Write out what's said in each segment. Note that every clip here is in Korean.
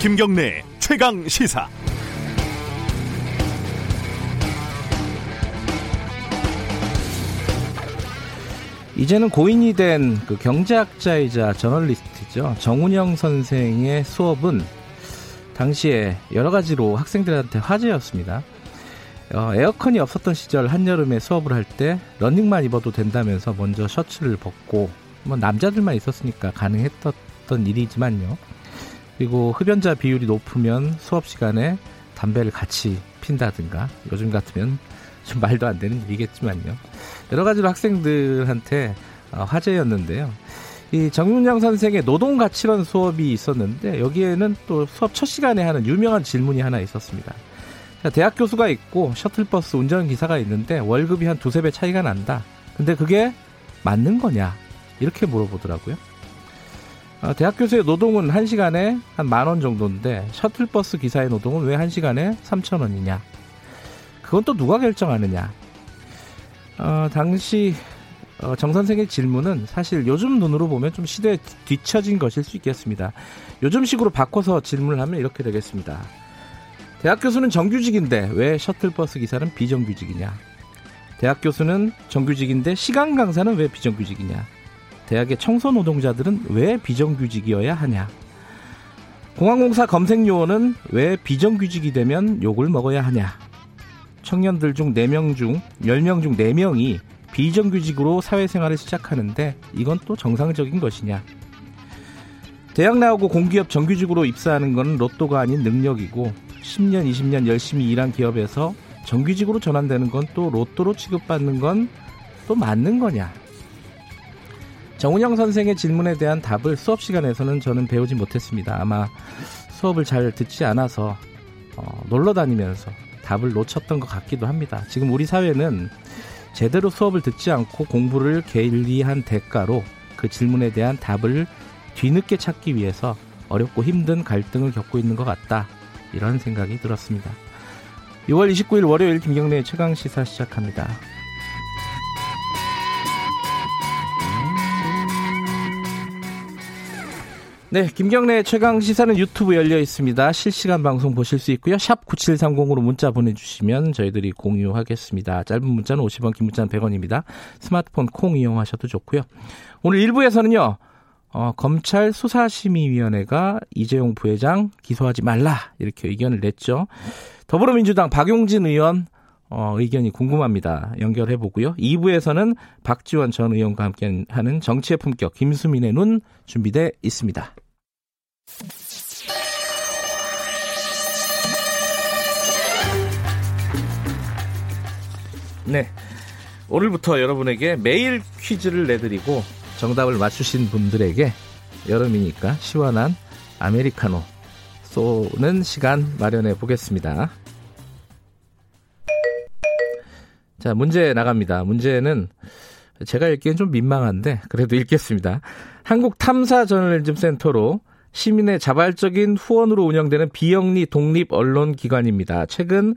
김경래 최강 시사. 이제는 고인이 된 그 경제학자이자 저널리스트죠. 정운영 선생의 수업은 당시에 여러 가지로 학생들한테 화제였습니다. 어, 에어컨이 없었던 시절 한여름에 수업을 할 때 런닝만 입어도 된다면서 먼저 셔츠를 벗고 뭐 남자들만 있었으니까 가능했던 일이지만요. 그리고 흡연자 비율이 높으면 수업 시간에 담배를 같이 핀다든가 요즘 같으면 좀 말도 안 되는 일이겠지만요. 여러 가지로 학생들한테 어, 화제였는데요. 이 정윤양 선생의 노동 가치론 수업이 있었는데 여기에는 또 수업 첫 시간에 하는 유명한 질문이 하나 있었습니다. 대학 교수가 있고 셔틀버스 운전기사가 있는데 월급이 한 두세 배 차이가 난다. 근데 그게 맞는 거냐? 이렇게 물어보더라고요. 어, 대학 교수의 노동은 한시간에 한 만 원 정도인데 셔틀버스 기사의 노동은 왜 한시간에 3천 원이냐? 그건 또 누가 결정하느냐? 어, 당시 어, 정 선생의 질문은 사실 요즘 눈으로 보면 좀 시대에 뒤처진 것일 수 있겠습니다. 요즘식으로 바꿔서 질문을 하면 이렇게 되겠습니다. 대학 교수는 정규직인데 왜 셔틀버스 기사는 비정규직이냐? 대학 교수는 정규직인데 시간 강사는 왜 비정규직이냐? 대학의 청소 노동자들은 왜 비정규직이어야 하냐? 공항공사 검색 요원은 왜 비정규직이 되면 욕을 먹어야 하냐? 청년들 중 4명 중 10명 중 4명이 비정규직으로 사회생활을 시작하는데 이건 또 정상적인 것이냐? 대학 나오고 공기업 정규직으로 입사하는 건 로또가 아닌 능력이고 10년, 20년 열심히 일한 기업에서 정규직으로 전환되는 건 또 로또로 취급받는 건 또 맞는 거냐? 정운영 선생의 질문에 대한 답을 수업 시간에서는 저는 배우지 못했습니다. 아마 수업을 잘 듣지 않아서 어, 놀러 다니면서 답을 놓쳤던 것 같기도 합니다. 지금 우리 사회는 제대로 수업을 듣지 않고 공부를 게을리한 대가로 그 질문에 대한 답을 뒤늦게 찾기 위해서 어렵고 힘든 갈등을 겪고 있는 것 같다. 이런 생각이 들었습니다. 6월 29일 월요일 김경래의 최강 시사 시작합니다. 네, 김경래 최강 시사는 유튜브 열려 있습니다. 실시간 방송 보실 수 있고요. 샵 9730으로 문자 보내주시면 저희들이 공유하겠습니다. 짧은 문자는 50원, 긴 문자는 100원입니다. 스마트폰 콩 이용하셔도 좋고요. 오늘 1부에서는요. 어, 검찰 수사심의위원회가 이재용 부회장 기소하지 말라 이렇게 의견을 냈죠. 더불어민주당 박용진 의원 어, 의견이 궁금합니다. 연결해 보고요. 2부에서는 박지원 전 의원과 함께 하는 정치의 품격 김수민의 눈 준비돼 있습니다. 네. 오늘부터 여러분에게 매일 퀴즈를 내드리고 정답을 맞추신 분들에게 여름이니까 시원한 아메리카노 쏘는 시간 마련해 보겠습니다. 자, 문제 나갑니다. 문제는 제가 읽기엔 좀 민망한데 그래도 읽겠습니다. 한국 탐사 저널리즘 센터로 시민의 자발적인 후원으로 운영되는 비영리 독립 언론 기관입니다. 최근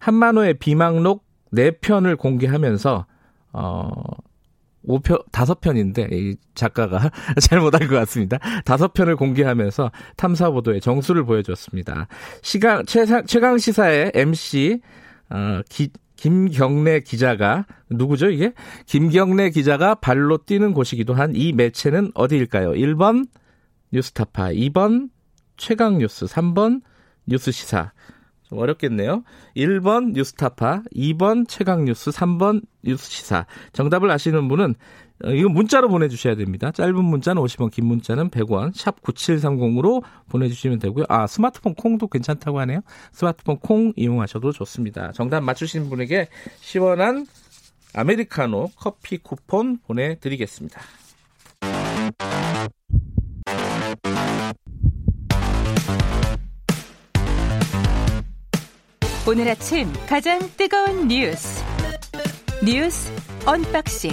한만호의 비망록 4편을 공개하면서 어 5편, 5편인데, 이 작가가 잘못한 것 같습니다. 5편을 공개하면서 탐사보도의 정수를 보여줬습니다. 시강, 최상, 최강시사의 MC, 어, 기, 김경래 기자가 누구죠 이게? 김경래 기자가 발로 뛰는 곳이기도 한 이 매체는 어디일까요? 1번 뉴스타파, 2번 최강뉴스, 3번 뉴스시사. 좀 어렵겠네요. 1번 뉴스타파, 2번 최강뉴스, 3번 뉴스시사. 정답을 아시는 분은 어, 이거 문자로 보내주셔야 됩니다. 짧은 문자는 50원, 긴 문자는 100원, 샵 9730으로 보내주시면 되고요. 아, 스마트폰 콩도 괜찮다고 하네요. 스마트폰 콩 이용하셔도 좋습니다. 정답 맞추신 분에게 시원한 아메리카노 커피 쿠폰 보내드리겠습니다. 오늘 아침 가장 뜨거운 뉴스 뉴스 unboxing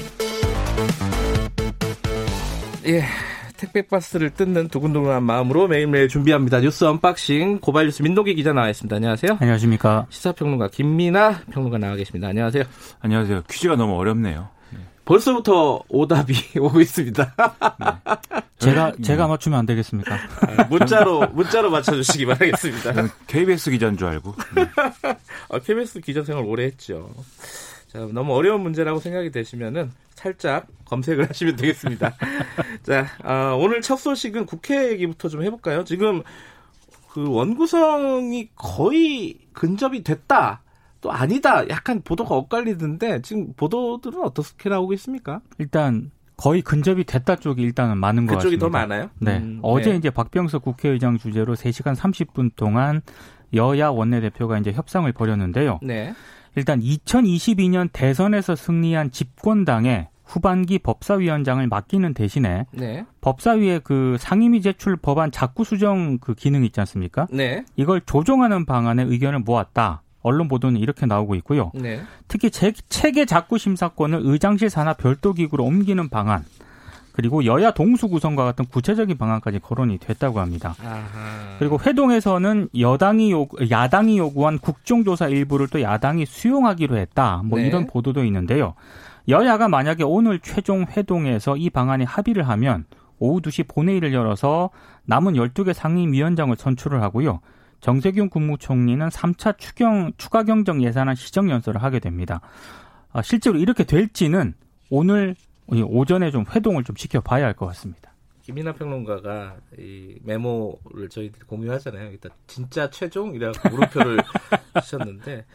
예, 택배 박스를 뜯는 두근두근한 마음으로 매일매일 준비합니다. 뉴스 unboxing 고발 뉴스 민동기 기자 나와 있습니다. 안녕하세요. 안녕하십니까. 시사평론가 김민하 평론가 나와 계십니다. 안녕하세요. 안녕하세요. 퀴즈가 너무 어렵네요. 벌써부터 오답이 오고 있습니다. 네. 제가 제가 맞추면 안 되겠습니까? 아, 문자로 문자로 맞춰주시기 바라겠습니다. KBS 기자인 줄 알고. 네. 아, KBS 기자 생활 오래 했죠. 자, 너무 어려운 문제라고 생각이 되시면은 살짝 검색을 하시면 되겠습니다. 자, 아, 오늘 첫 소식은 국회 얘기부터 좀 해볼까요? 지금 그 원구성이 거의 근접이 됐다. 또 아니다. 약간 보도가 엇갈리던데 지금 보도들은 어떻게 나오고 있습니까? 일단 거의 근접이 됐다 쪽이 일단은 많은 것 같습니다. 그쪽이 더 많아요? 네. 음, 어제 네. 이제 박병석 국회의장 주재로 3시간 30분 동안 여야 원내대표가 이제 협상을 벌였는데요. 네. 일단 2022년 대선에서 승리한 집권당에 후반기 법사위원장을 맡기는 대신에 네. 법사위의 그 상임위 제출 법안 자구 수정 그 기능 있지 않습니까? 네. 이걸 조정하는 방안에 의견을 모았다. 언론 보도는 이렇게 나오고 있고요. 네. 특히 체계 자구 심사권을 의장실 산하 별도 기구로 옮기는 방안 그리고 여야 동수 구성과 같은 구체적인 방안까지 거론이 됐다고 합니다. 아하. 그리고 회동에서는 여당이 요 야당이 요구한 국정조사 일부를 또 야당이 수용하기로 했다. 뭐 네. 이런 보도도 있는데요. 여야가 만약에 오늘 최종 회동에서 이 방안에 합의를 하면 오후 2시 본회의를 열어서 남은 12개 상임위원장을 선출을 하고요. 정세균 국무총리는 3차 추경, 추가 경정 예산안 시정 연설을 하게 됩니다. 아, 실제로 이렇게 될지는 오늘 오전에 좀 회동을 좀 지켜봐야 할 것 같습니다. 김민하 평론가가 이 메모를 저희들이 공유하잖아요. 일단 진짜 최종이라고 물음표를 주셨는데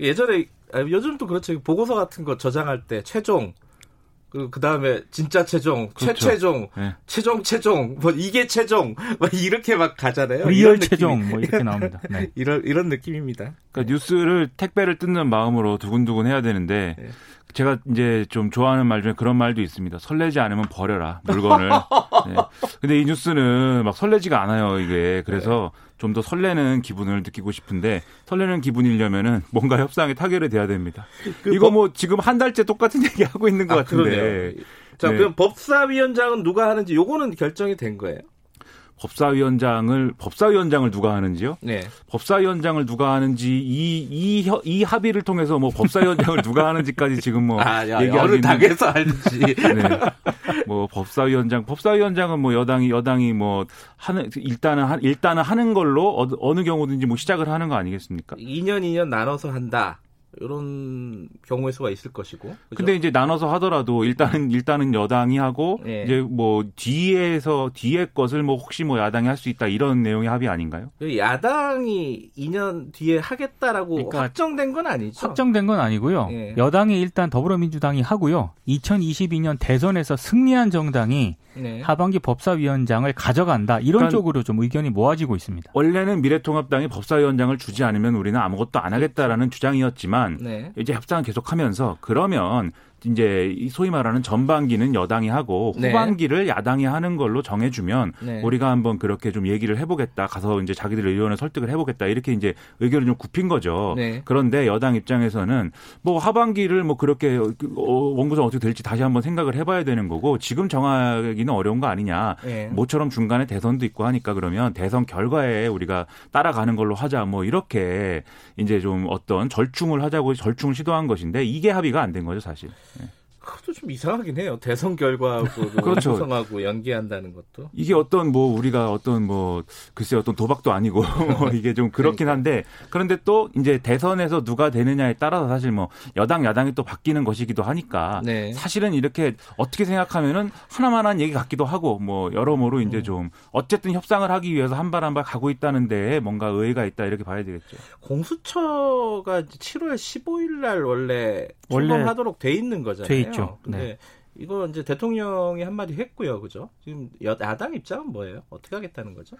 예전에 아, 요즘도 그렇죠. 보고서 같은 거 저장할 때 최종 그, 그 다음에, 진짜 최종, 그렇죠. 최최종, 네. 최종, 최종, 뭐, 이게 최종, 뭐, 이렇게 막 가잖아요. real 최종, 뭐, 이렇게 나옵니다. 네. 이런, 이런 느낌입니다. 그러니까 뉴스를, 택배를 뜯는 마음으로 두근두근 해야 되는데, 네. 제가 이제 좀 좋아하는 말 중에 그런 말도 있습니다. 설레지 않으면 버려라 물건을. 네. 근데 이 뉴스는 막 설레지가 않아요 이게. 그래서 네. 좀 더 설레는 기분을 느끼고 싶은데 설레는 기분이려면은 뭔가 협상에 타결이 돼야 됩니다. 그 이거 법... 뭐 지금 한 달째 똑같은 얘기 하고 있는 것 아, 같은데. 그러네요. 자, 네. 그럼 법사위원장은 누가 하는지 요거는 결정이 된 거예요? 법사위원장을 법사위원장을 누가 하는지요? 네. 법사위원장을 누가 하는지 이이 이, 이 합의를 통해서 뭐 법사위원장을 누가 하는지까지 지금 뭐 아, 어느 당에서 알지. 네. 뭐 법사위원장 법사위원장은 뭐 여당이 여당이 뭐 하는 일단은 한 일단은 하는 걸로 어느, 어느 경우든지 뭐 시작을 하는 거 아니겠습니까? 2년 2년 나눠서 한다. 이런 경우의 수가 있을 것이고. 그죠? 근데 이제 나눠서 하더라도 일단은 일단은 여당이 하고 네. 이제 뭐 뒤에서 뒤에 것을 뭐 혹시 뭐 야당이 할 수 있다 이런 내용의 합의 아닌가요? 그 야당이 2년 뒤에 하겠다라고 그러니까 확정된 건 아니죠. 확정된 건 아니고요. 네. 여당이 일단 더불어민주당이 하고요. 2022년 대선에서 승리한 정당이 네. 하반기 법사위원장을 가져간다 이런 그러니까 쪽으로 좀 의견이 모아지고 있습니다. 원래는 미래통합당이 법사위원장을 주지 않으면 우리는 아무것도 안 하겠다라는 주장이었지만 네. 이제 협상을 계속하면서 그러면 이제 소위 말하는 전반기는 여당이 하고 네. 후반기를 네. 야당이 하는 걸로 정해주면 네. 우리가 한번 그렇게 좀 얘기를 해보겠다 가서 이제 자기들 의원을 설득을 해보겠다 이렇게 이제 의견을 좀 굽힌 거죠. 네. 그런데 여당 입장에서는 뭐 하반기를 뭐 그렇게 어, 원구성 어떻게 될지 다시 한번 생각을 해봐야 되는 거고 지금 정하기는 어려운 거 아니냐. 네. 모처럼 중간에 대선도 있고 하니까 그러면 대선 결과에 우리가 따라가는 걸로 하자 뭐 이렇게 이제 좀 어떤 절충을 하자고 절충을 시도한 것인데 이게 합의가 안 된 거죠 사실. 그것도 좀 이상하긴 해요. 대선 결과하고 그렇죠. 구성하고 연기한다는 것도. 이게 어떤 뭐 우리가 어떤 뭐 글쎄 어떤 도박도 아니고 뭐 이게 좀 그렇긴. 한데 그런데 또 이제 대선에서 누가 되느냐에 따라서 사실 뭐 여당 야당이 또 바뀌는 것이기도 하니까 네. 사실은 이렇게 어떻게 생각하면은 하나만한 얘기 같기도 하고 뭐 여러모로 이제 음. 좀 어쨌든 협상을 하기 위해서 한 발 한 발 가고 있다는데 뭔가 의의가 있다 이렇게 봐야 되겠죠. 공수처가 7월 15일 날 원래 출범하도록 돼 있는 거잖아요. 돼 있죠. 근데 네. 이거 이제 대통령이 한마디 했고요, 그죠? 지금 야당 입장은 뭐예요? 어떻게 하겠다는 거죠?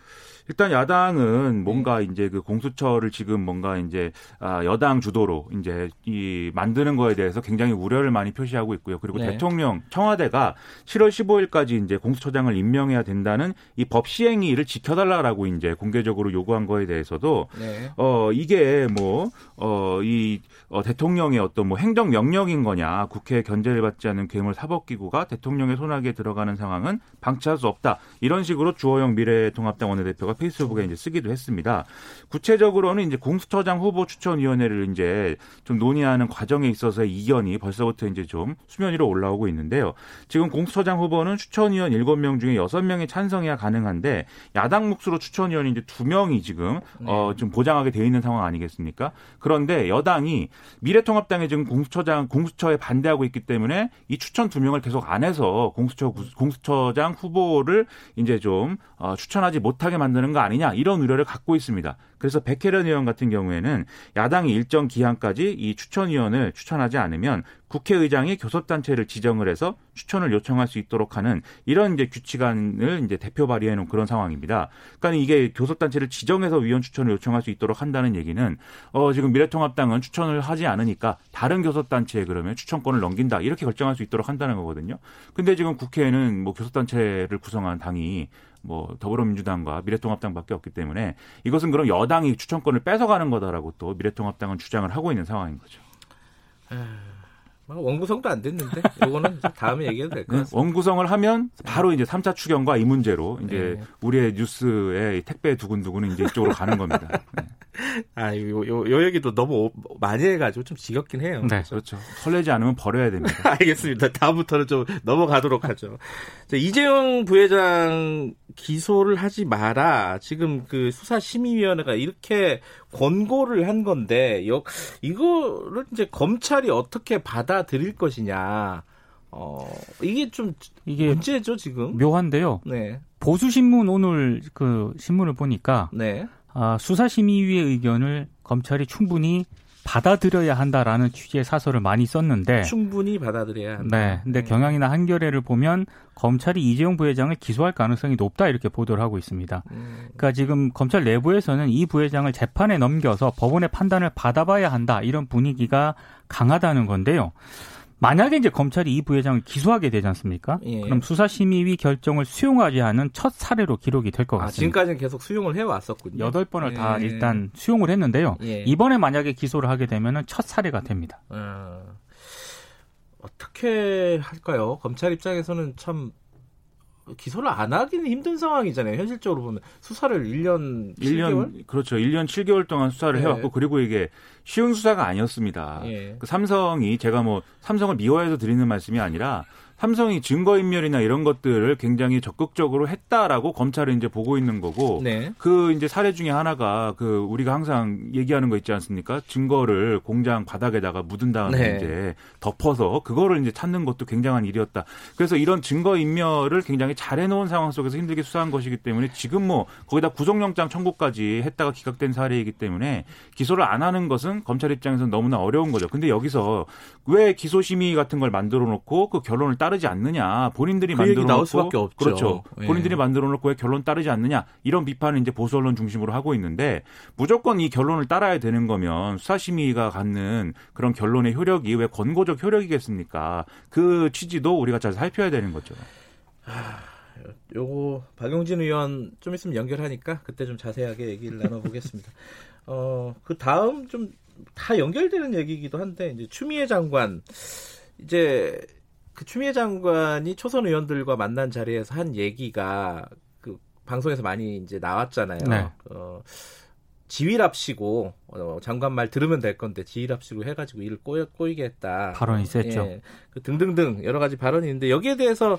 일단 야당은 뭔가 네. 이제 그 공수처를 지금 뭔가 이제 아, 여당 주도로 이제 이 만드는 거에 대해서 굉장히 우려를 많이 표시하고 있고요. 그리고 네. 대통령 청와대가 7월 15일까지 이제 공수처장을 임명해야 된다는 이 법 시행일을 지켜달라라고 이제 공개적으로 요구한 거에 대해서도 네. 어 이게 뭐어이 어, 대통령의 어떤 뭐 행정 명령인 거냐 국회 견제를 받지 않는 괴물 사법 기구가 대통령의 손아귀에 들어가는 상황은 방치할 수 없다. 이런 식으로 주호영 미래통합당 원내대표가 페이스북에 이제 쓰기도 했습니다. 구체적으로는 이제 공수처장 후보 추천위원회를 이제 좀 논의하는 과정에 있어서의 이견이 벌써부터 이제 좀 수면 위로 올라오고 있는데요. 지금 공수처장 후보는 추천위원 7명 중에 6명이 찬성해야 가능한데 야당 몫으로 추천위원이 이제 2명이 지금 네. 어 좀 보장하게 되어 있는 상황 아니겠습니까? 그런데 여당이 미래통합당에 지금 공수처장 공수처에 반대하고 있기 때문에 이 추천 2명 을 계속 안 해서 공수처 공수처장 후보를 이제 좀 어, 추천하지 못하게 만드는 거 아니냐 이런 우려를 갖고 있습니다. 그래서 백혜련 의원 같은 경우에는 야당이 일정 기한까지 이 추천위원을 추천하지 않으면 국회의장이 교섭단체를 지정을 해서 추천을 요청할 수 있도록 하는 이런 이제 규칙안을 이제 대표 발의해 놓은 그런 상황입니다. 그러니까 이게 교섭단체를 지정해서 위원 추천을 요청할 수 있도록 한다는 얘기는 어 지금 미래통합당은 추천을 하지 않으니까 다른 교섭단체에 그러면 추천권을 넘긴다 이렇게 결정할 수 있도록 한다는 거거든요. 근데 지금 국회에는 뭐 교섭단체를 구성한 당이 뭐 더불어민주당과 미래통합당밖에 없기 때문에 이것은 그럼 여당이 추천권을 뺏어가는 거다라고 또 미래통합당은 주장을 하고 있는 상황인 거죠. 뭐 원구성도 안 됐는데 이거는 다음에 얘기해도 될것 네, 같습니다. 원구성을 하면 바로 이제 3차 추경과 이 문제로 이제 네. 우리의 뉴스의 택배 두근두근은 이제 이쪽으로 가는 겁니다. 네. 아, 요, 요, 요 얘기도 너무 많이 해가지고 좀 지겹긴 해요. 네, 그렇죠. 설레지 않으면 버려야 됩니다. 알겠습니다. 다음부터는 좀 넘어가도록 하죠. 자, 이재용 부회장 기소를 하지 마라. 지금 그 수사심의위원회가 이렇게 권고를 한 건데, 여, 이거를 이제 검찰이 어떻게 받아들일 것이냐. 어, 이게 좀 이게 문제죠, 지금. 묘한데요. 네. 보수 신문 오늘 그 신문을 보니까 네. 아, 수사심의위의 의견을 검찰이 충분히 받아들여야 한다라는 취지의 사설을 많이 썼는데 충분히 받아들여야 한다. 네. 근데 네. 경향이나 한겨레를 보면 검찰이 이재용 부회장을 기소할 가능성이 높다 이렇게 보도를 하고 있습니다. 음. 그러니까 지금 검찰 내부에서는 이 부회장을 재판에 넘겨서 법원의 판단을 받아봐야 한다 이런 분위기가 강하다는 건데요. 만약에 이제 검찰이 이 부회장을 기소하게 되지 않습니까? 예. 그럼 수사심의위 결정을 수용하지 않은 첫 사례로 기록이 될것 아, 같습니다. 아, 지금까지는 계속 수용을 해왔었군요. 여덟 번을 예. 다 일단 수용을 했는데요. 예. 이번에 만약에 기소를 하게 되면 첫 사례가 됩니다. 어, 어떻게 할까요? 검찰 입장에서는 참 기소를 안 하기는 힘든 상황이잖아요. 현실적으로 보면 수사를 1년 7개월? 1년 그렇죠. 1년 7개월 동안 수사를 네. 해왔고 그리고 이게 쉬운 수사가 아니었습니다. 네. 그 삼성이 제가 뭐 삼성을 미워해서 드리는 말씀이 아니라 삼성이 증거인멸이나 이런 것들을 굉장히 적극적으로 했다라고 검찰은 이제 보고 있는 거고 네. 그 이제 사례 중에 하나가 그 우리가 항상 얘기하는 거 있지 않습니까? 증거를 공장 바닥에다가 묻은 다음에 네. 이제 덮어서 그거를 이제 찾는 것도 굉장한 일이었다. 그래서 이런 증거인멸을 굉장히 잘 해놓은 상황 속에서 힘들게 수사한 것이기 때문에 지금 뭐 거기다 구속영장 청구까지 했다가 기각된 사례이기 때문에 기소를 안 하는 것은 검찰 입장에서는 너무나 어려운 거죠. 근데 여기서 왜 기소심의 같은 걸 만들어 놓고 그 결론을 따 따르지 않느냐. 본인들이 그 만들어 놓고 수밖에 없죠. 그렇죠. 예. 본인들이 만들어 놓고 왜 결론 따르지 않느냐. 이런 비판을 이제 보수 언론 중심으로 하고 있는데 무조건 이 결론을 따라야 되는 거면 수사심의가 갖는 그런 결론의 효력이 왜 권고적 효력이겠습니까? 그 취지도 우리가 잘 살펴야 되는 거죠. 아, 요거 박용진 의원 좀 있으면 연결하니까 그때 좀 자세하게 얘기를 나눠보겠습니다. 어, 그 다음 좀 다 연결되는 얘기이기도 한데 이제 추미애 장관 이제 그 추미애 장관이 초선 의원들과 만난 자리에서 한 얘기가 그 방송에서 많이 이제 나왔잖아요. 네. 어, 지휘랍시고 어, 장관 말 들으면 될 건데 지휘랍시고 해가지고 일을 꼬여, 꼬이게 했다. 발언이 셌죠. 예, 그 등등등 여러 가지 발언이 있는데 여기에 대해서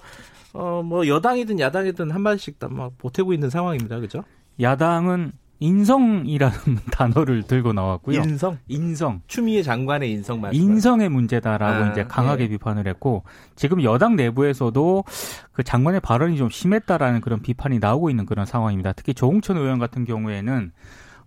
어, 뭐 여당이든 야당이든 한 마디씩 다막 보태고 있는 상황입니다. 그죠? 야당은 인성이라는 단어를 들고 나왔고요. 인성? 인성. 추미애 장관의 인성 말씀. 인성의 문제다라고 아, 이제 강하게 네. 비판을 했고 지금 여당 내부에서도 그 장관의 발언이 좀 심했다라는 그런 비판이 나오고 있는 그런 상황입니다. 특히 조홍천 의원 같은 경우에는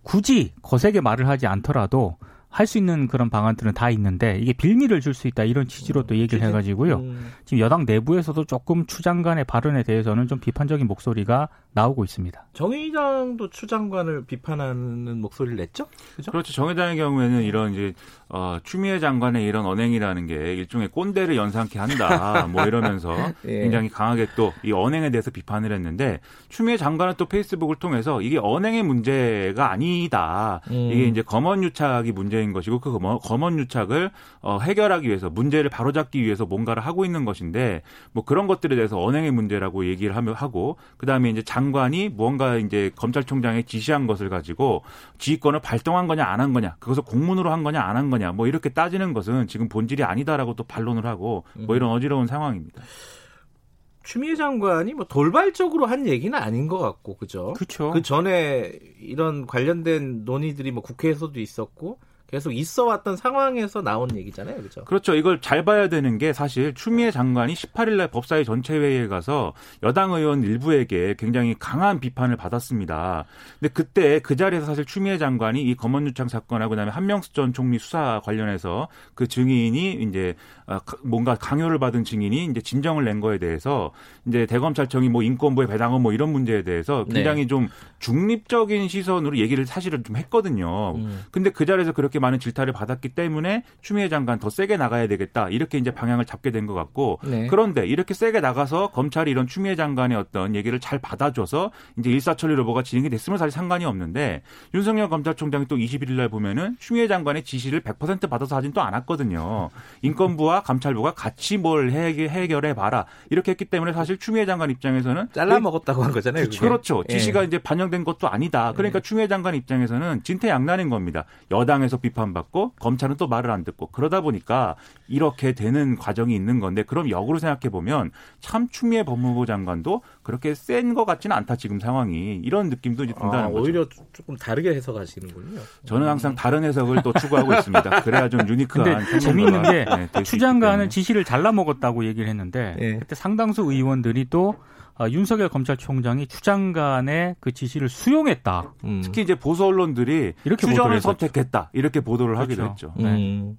굳이 거세게 말을 하지 않더라도 할 수 있는 그런 방안들은 다 있는데 이게 빌미를 줄 수 있다 이런 취지로 또 얘기를 해가지고요. 음. 지금 여당 내부에서도 조금 추 장관의 발언에 대해서는 좀 비판적인 목소리가 나오고 있습니다. 정의당도 추 장관을 비판하는 목소리를 냈죠? 그죠? 그렇죠. 정의당의 경우에는 이런 이제 어, 추미애 장관의 이런 언행이라는 게 일종의 꼰대를 연상케 한다. 뭐 이러면서 예. 굉장히 강하게 또 이 언행에 대해서 비판을 했는데 추미애 장관은 또 페이스북을 통해서 이게 언행의 문제가 아니다. 음. 이게 이제 검언 유착이 문제 문제인 것이고 그 검언 유착을 어, 해결하기 위해서 문제를 바로잡기 위해서 뭔가를 하고 있는 것인데 뭐 그런 것들에 대해서 언행의 문제라고 얘기를 하며 하고 그다음에 이제 장관이 무언가 이제 검찰총장에 지시한 것을 가지고 지휘권을 발동한 거냐 안 한 거냐 그것을 공문으로 한 거냐 안 한 거냐 뭐 이렇게 따지는 것은 지금 본질이 아니다라고 또 반론을 하고 뭐 이런 어지러운 상황입니다. 추미애 장관이 뭐 돌발적으로 한 얘기는 아닌 것 같고 그죠? 그렇죠. 그 전에 이런 관련된 논의들이 뭐 국회에서도 있었고 계속 있어 왔던 상황에서 나온 얘기잖아요. 그렇죠? 그렇죠. 이걸 잘 봐야 되는 게 사실 추미애 장관이 18일 날 법사위 전체 회의에 가서 여당 의원 일부에게 굉장히 강한 비판을 받았습니다. 근데 그때 그 자리에서 사실 추미애 장관이 이 검언유착 사건하고 그다음에 한명수 전 총리 수사 관련해서 그 증인이 이제 아, 뭔가 강요를 받은 증인이 이제 진정을 낸 거에 대해서 이제 대검찰청이 뭐 인권부에 배당원 뭐 이런 문제에 대해서 굉장히 네. 좀 중립적인 시선으로 얘기를 사실은 좀 했거든요. 음. 근데 그 자리에서 그렇게 많은 질타를 받았기 때문에 추미애 장관 더 세게 나가야 되겠다 이렇게 이제 방향을 잡게 된 것 같고 네. 그런데 이렇게 세게 나가서 검찰이 이런 추미애 장관의 어떤 얘기를 잘 받아줘서 이제 일사천리로 뭐가 진행이 됐으면 사실 상관이 없는데 윤석열 검찰총장이 또 21일 날 보면은 추미애 장관의 지시를 100% 받아서 하진 또 않았거든요. 인권부와 감찰부가 같이 뭘 해결해 봐라 이렇게 했기 때문에 사실 추미애 장관 입장에서는 잘라 먹었다고 한 거잖아요. 그게. 그렇죠. 지시가 예. 이제 반영된 것도 아니다. 그러니까 예. 추미애 장관 입장에서는 진퇴양난인 겁니다. 여당에서 비판 비판받고 검찰은 또 말을 안 듣고 그러다 보니까 이렇게 되는 과정이 있는 건데 그럼 역으로 생각해 보면 참 추미애 법무부 장관도 그렇게 센 것 같지는 않다 지금 상황이 이런 느낌도 이제 든다는 아, 거죠. 오히려 조금 다르게 해석하시는군요. 저는 항상 다른 해석을 또 추구하고 있습니다. 그래야 좀 유니크한. 근데 재미있는 게 네, 추 장관은 지시를 잘라 먹었다고 얘기를 했는데 네. 그때 상당수 의원들이 또 어, 윤석열 검찰총장이 추 장관의 그 지시를 수용했다. 음. 특히 이제 보수 언론들이 이렇게 추정을 선택했다 이렇게 보도를 그렇죠. 하기도 했죠. 네. 음.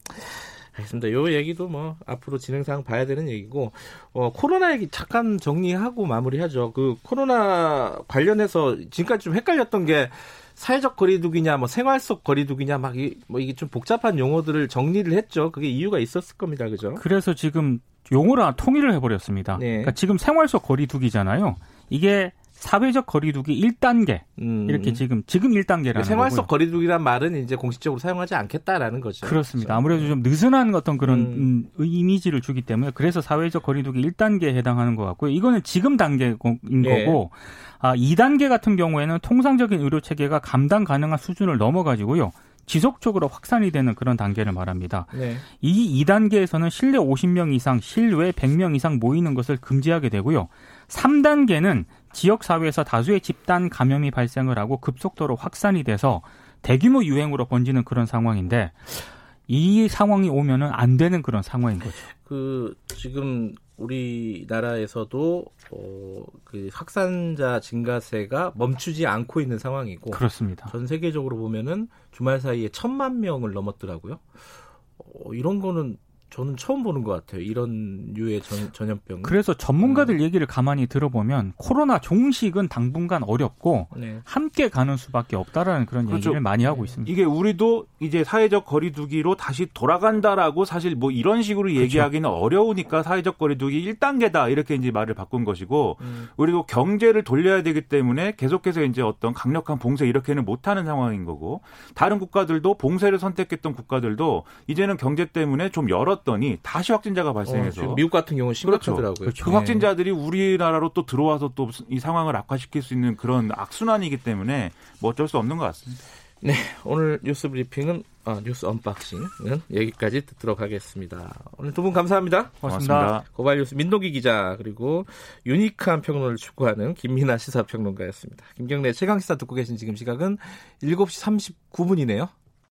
알겠습니다. 요 얘기도 뭐 앞으로 진행상 봐야 되는 얘기고 어, 코로나 얘기 잠깐 정리하고 마무리하죠. 그 코로나 관련해서 지금까지 좀 헷갈렸던 게 사회적 거리두기냐, 뭐 생활 속 거리두기냐, 막 이, 뭐 이게 좀 복잡한 용어들을 정리를 했죠. 그게 이유가 있었을 겁니다, 그죠? 그래서 지금 용어를 통일을 해버렸습니다. 네. 그러니까 지금 생활 속 거리두기잖아요. 이게 사회적 거리두기 1단계 음. 이렇게 지금 지금 1단계라는 생활 속 거리두기란 말은 이제 공식적으로 사용하지 않겠다라는 거죠. 그렇습니다. 그렇죠. 아무래도 좀 느슨한 어떤 그런 음. 음 이미지를 주기 때문에 그래서 사회적 거리두기 1단계에 해당하는 것 같고요. 이거는 지금 단계인 네. 거고 아, 2단계 같은 경우에는 통상적인 의료 체계가 감당 가능한 수준을 넘어 가지고요. 지속적으로 확산이 되는 그런 단계를 말합니다. 네. 이 2단계에서는 실내 50명 이상, 실외 100명 이상 모이는 것을 금지하게 되고요. 3단계는 지역 사회에서 다수의 집단 감염이 발생을 하고 급속도로 확산이 돼서 대규모 유행으로 번지는 그런 상황인데 이 상황이 오면은 안 되는 그런 상황인 거죠. 그 지금 우리나라에서도 어, 그 확산자 증가세가 멈추지 않고 있는 상황이고 그렇습니다. 전 세계적으로 보면은 주말 사이에 천만 명을 넘었더라고요. 어, 이런 거는 저는 처음 보는 것 같아요. 이런 류의 전,염병 그래서 전문가들 음. 얘기를 가만히 들어보면 코로나 종식은 당분간 어렵고 네. 함께 가는 수밖에 없다라는 그런 그렇죠. 얘기를 많이 하고 있습니다. 이게 우리도 이제 사회적 거리두기로 다시 돌아간다라고 사실 뭐 이런 식으로 그렇죠. 얘기하기는 어려우니까 사회적 거리두기 1단계다 이렇게 이제 말을 바꾼 것이고 음. 그리고 경제를 돌려야 되기 때문에 계속해서 이제 어떤 강력한 봉쇄 이렇게는 못하는 상황인 거고 다른 국가들도 봉쇄를 선택했던 국가들도 이제는 경제 때문에 좀 열었 있었더니 다시 확진자가 발생해서 어, 미국 같은 경우 심각하더라고요. 그렇죠. 그렇죠. 그 확진자들이 우리나라로 또 들어와서 또 이 상황을 악화시킬 수 있는 그런 악순환이기 때문에 뭐 어쩔 수 없는 것 같습니다. 네, 오늘 뉴스 브리핑은 아, 뉴스 unboxing은 여기까지 듣도록 하겠습니다. 오늘 두 분 감사합니다. 고맙습니다. 고맙습니다. 고발 뉴스 민동기 기자 그리고 유니크한 평론을 추구하는 김민하 시사평론가였습니다. 김경래 최강 시사 듣고 계신 지금 시각은 7시 39분이네요.